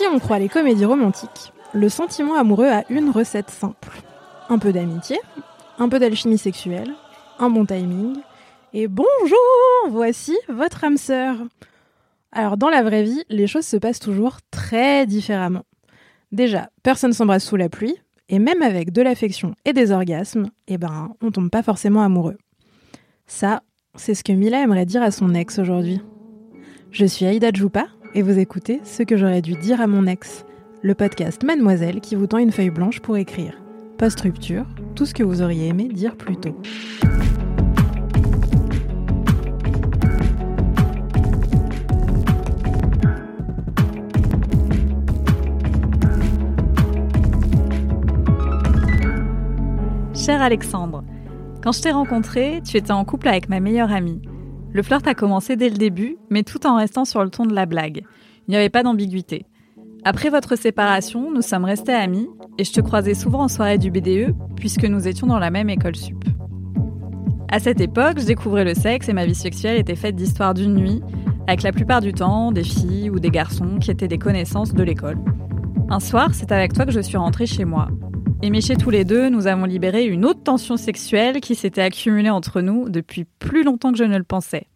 Si on croit les comédies romantiques, le sentiment amoureux a une recette simple. Un peu d'amitié, un peu d'alchimie sexuelle, un bon timing, et bonjour Voici votre âme sœur Alors dans la vraie vie, les choses se passent toujours très différemment. Déjà, personne s'embrasse sous la pluie, et même avec de l'affection et des orgasmes, eh ben, on tombe pas forcément amoureux. Ça, c'est ce que Mila aimerait dire à son ex aujourd'hui. Je suis Aïda Djoupa, et vous écoutez Ce que j'aurais dû dire à mon ex, le podcast Mademoiselle qui vous tend une feuille blanche pour écrire. Post-rupture, tout ce que vous auriez aimé dire plus tôt. Cher Alexandre, quand je t'ai rencontré, tu étais en couple avec ma meilleure amie. Le flirt a commencé dès le début, mais tout en restant sur le ton de la blague. Il n'y avait pas d'ambiguïté. Après votre séparation, nous sommes restés amis et je te croisais souvent en soirée du BDE puisque nous étions dans la même école sup. À cette époque, je découvrais le sexe et ma vie sexuelle était faite d'histoires d'une nuit, avec la plupart du temps des filles ou des garçons qui étaient des connaissances de l'école. Un soir, c'est avec toi que je suis rentrée chez moi et tous les deux, nous avons libéré une autre tension sexuelle qui s'était accumulée entre nous depuis plus longtemps que je ne le pensais.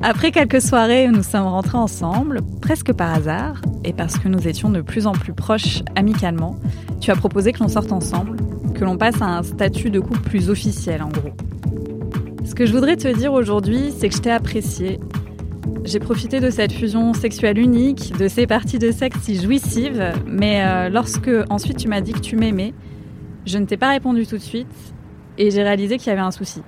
Après quelques soirées où nous sommes rentrés ensemble, presque par hasard, et parce que nous étions de plus en plus proches amicalement, tu as proposé que l'on sorte ensemble, que l'on passe à un statut de couple plus officiel en gros. Ce que je voudrais te dire aujourd'hui, c'est que je t'ai apprécié j'ai profité de cette fusion sexuelle unique, de ces parties de sexe si jouissives, mais euh, lorsque ensuite tu m'as dit que tu m'aimais, je ne t'ai pas répondu tout de suite et j'ai réalisé qu'il y avait un souci.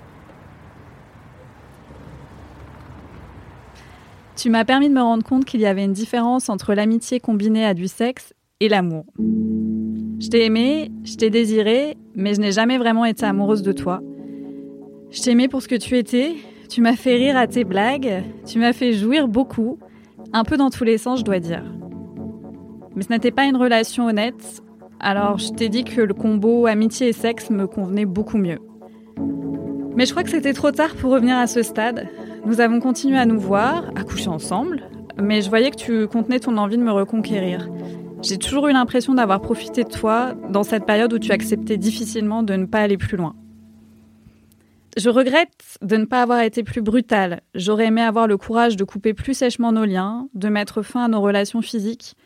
Tu m'as permis de me rendre compte qu'il y avait une différence entre l'amitié combinée à du sexe et l'amour. Je t'ai aimé, je t'ai désiré, mais je n'ai jamais vraiment été amoureuse de toi. Je t'aimais pour ce que tu étais, tu m'as fait rire à tes blagues, tu m'as fait jouir beaucoup, un peu dans tous les sens, je dois dire. Mais ce n'était pas une relation honnête, alors je t'ai dit que le combo amitié et sexe me convenait beaucoup mieux. Mais je crois que c'était trop tard pour revenir à ce stade. Nous avons continué à nous voir, à coucher ensemble, mais je voyais que tu contenais ton envie de me reconquérir. J'ai toujours eu l'impression d'avoir profité de toi dans cette période où tu acceptais difficilement de ne pas aller plus loin. Je regrette de ne pas avoir été plus brutale. J'aurais aimé avoir le courage de couper plus sèchement nos liens, de mettre fin à nos relations physiques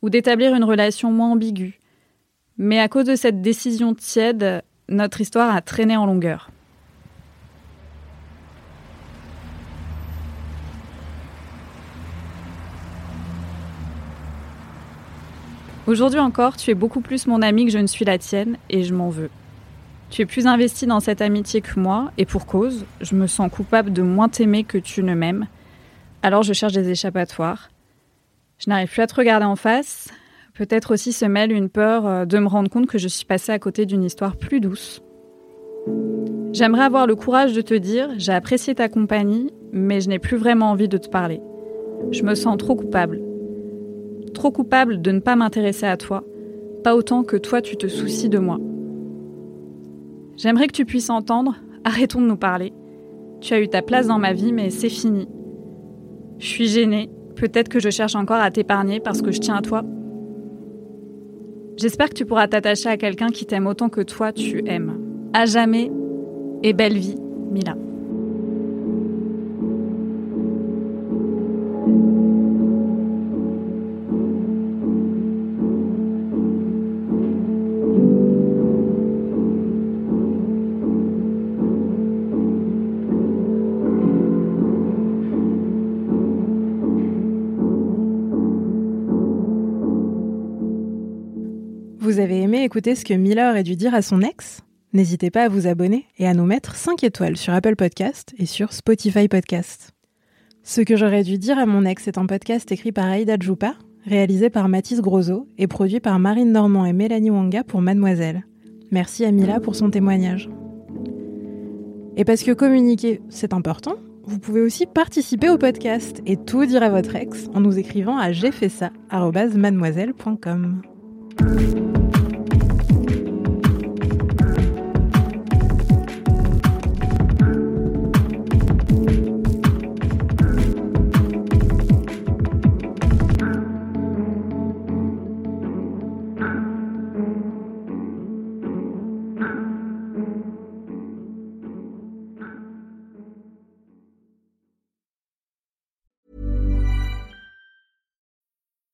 ou d'établir une relation moins ambiguë. Mais à cause de cette décision tiède, notre histoire a traîné en longueur. Aujourd'hui encore, tu es beaucoup plus mon ami que je ne suis la tienne et je m'en veux. Tu es plus investi dans cette amitié que moi, et pour cause, je me sens coupable de moins t'aimer que tu ne m'aimes. Alors je cherche des échappatoires. Je n'arrive plus à te regarder en face. Peut-être aussi se mêle une peur euh, de me rendre compte que je suis passée à côté d'une histoire plus douce. J'aimerais avoir le courage de te dire j'ai apprécié ta compagnie, mais je n'ai plus vraiment envie de te parler. Je me sens trop coupable. Trop coupable de ne pas m'intéresser à toi, pas autant que toi tu te soucies de moi. J'aimerais que tu puisses entendre, arrêtons de nous parler. Tu as eu ta place dans ma vie, mais c'est fini. Je suis gênée, peut-être que je cherche encore à t'épargner parce que je tiens à toi. J'espère que tu pourras t'attacher à quelqu'un qui t'aime autant que toi tu aimes. À jamais et belle vie, Mila. Vous avez aimé écouter ce que Miller aurait dû dire à son ex N'hésitez pas à vous abonner et à nous mettre 5 étoiles sur Apple Podcast et sur Spotify Podcast. Ce que j'aurais dû dire à mon ex est un podcast écrit par Aïda Djoupa, réalisé par Mathis Grosot et produit par Marine Normand et Mélanie Wanga pour Mademoiselle. Merci à Mila pour son témoignage. Et parce que communiquer, c'est important, vous pouvez aussi participer au podcast et tout dire à votre ex en nous écrivant à mademoiselle.com.